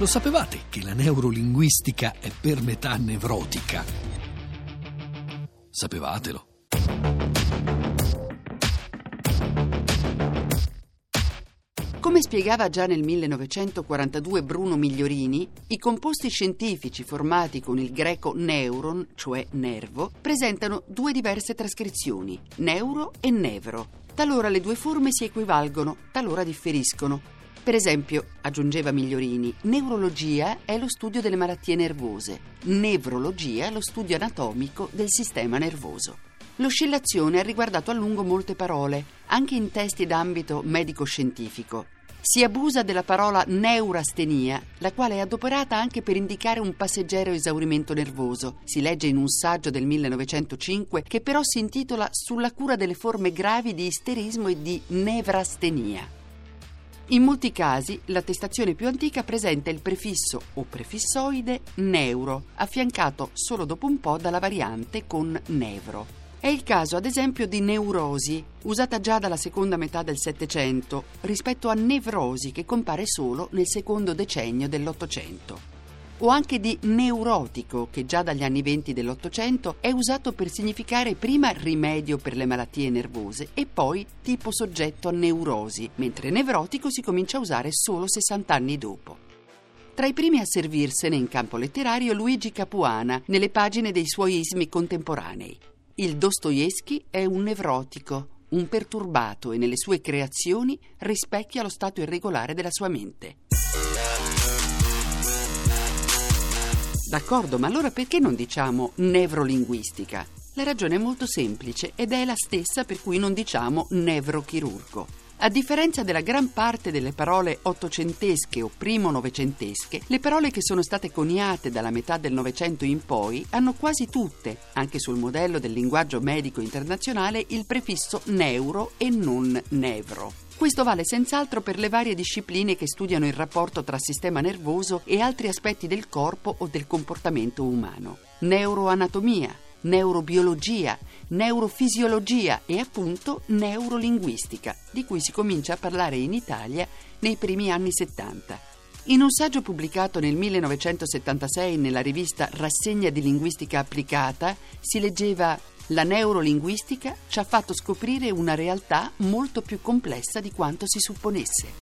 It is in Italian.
Lo sapevate che la neurolinguistica è per metà nevrotica? Sapevatelo. Come spiegava già nel 1942 Bruno Migliorini, i composti scientifici formati con il greco neuron, cioè nervo, presentano due diverse trascrizioni, neuro e nevro. Talora le due forme si equivalgono, talora differiscono. Per esempio, aggiungeva Migliorini, neurologia è lo studio delle malattie nervose, nevrologia è lo studio anatomico del sistema nervoso. L'oscillazione ha riguardato a lungo molte parole, anche in testi d'ambito medico-scientifico. Si abusa della parola neurastenia, la quale è adoperata anche per indicare un passeggero esaurimento nervoso. Si legge in un saggio del 1905 che però si intitola Sulla cura delle forme gravi di isterismo e di nevrastenia. In molti casi l'attestazione più antica presenta il prefisso o prefissoide neuro, affiancato solo dopo un po' dalla variante con nevro. È il caso, ad esempio, di neurosi, usata già dalla seconda metà del Settecento, rispetto a nevrosi che compare solo nel secondo decennio dell'Ottocento o anche di neurotico, che già dagli anni venti dell'Ottocento è usato per significare prima rimedio per le malattie nervose e poi tipo soggetto a neurosi, mentre nevrotico si comincia a usare solo 60 anni dopo. Tra i primi a servirsene in campo letterario Luigi Capuana, nelle pagine dei suoi ismi contemporanei. Il Dostoevsky è un nevrotico, un perturbato e nelle sue creazioni rispecchia lo stato irregolare della sua mente. D'accordo, ma allora perché non diciamo nevrolinguistica? La ragione è molto semplice ed è la stessa per cui non diciamo nevrochirurgo. A differenza della gran parte delle parole ottocentesche o primo novecentesche, le parole che sono state coniate dalla metà del Novecento in poi hanno quasi tutte, anche sul modello del linguaggio medico internazionale, il prefisso neuro e non nevro. Questo vale senz'altro per le varie discipline che studiano il rapporto tra sistema nervoso e altri aspetti del corpo o del comportamento umano. Neuroanatomia, neurobiologia, neurofisiologia e appunto neurolinguistica, di cui si comincia a parlare in Italia nei primi anni 70. In un saggio pubblicato nel 1976 nella rivista Rassegna di linguistica applicata si leggeva la neurolinguistica ci ha fatto scoprire una realtà molto più complessa di quanto si supponesse.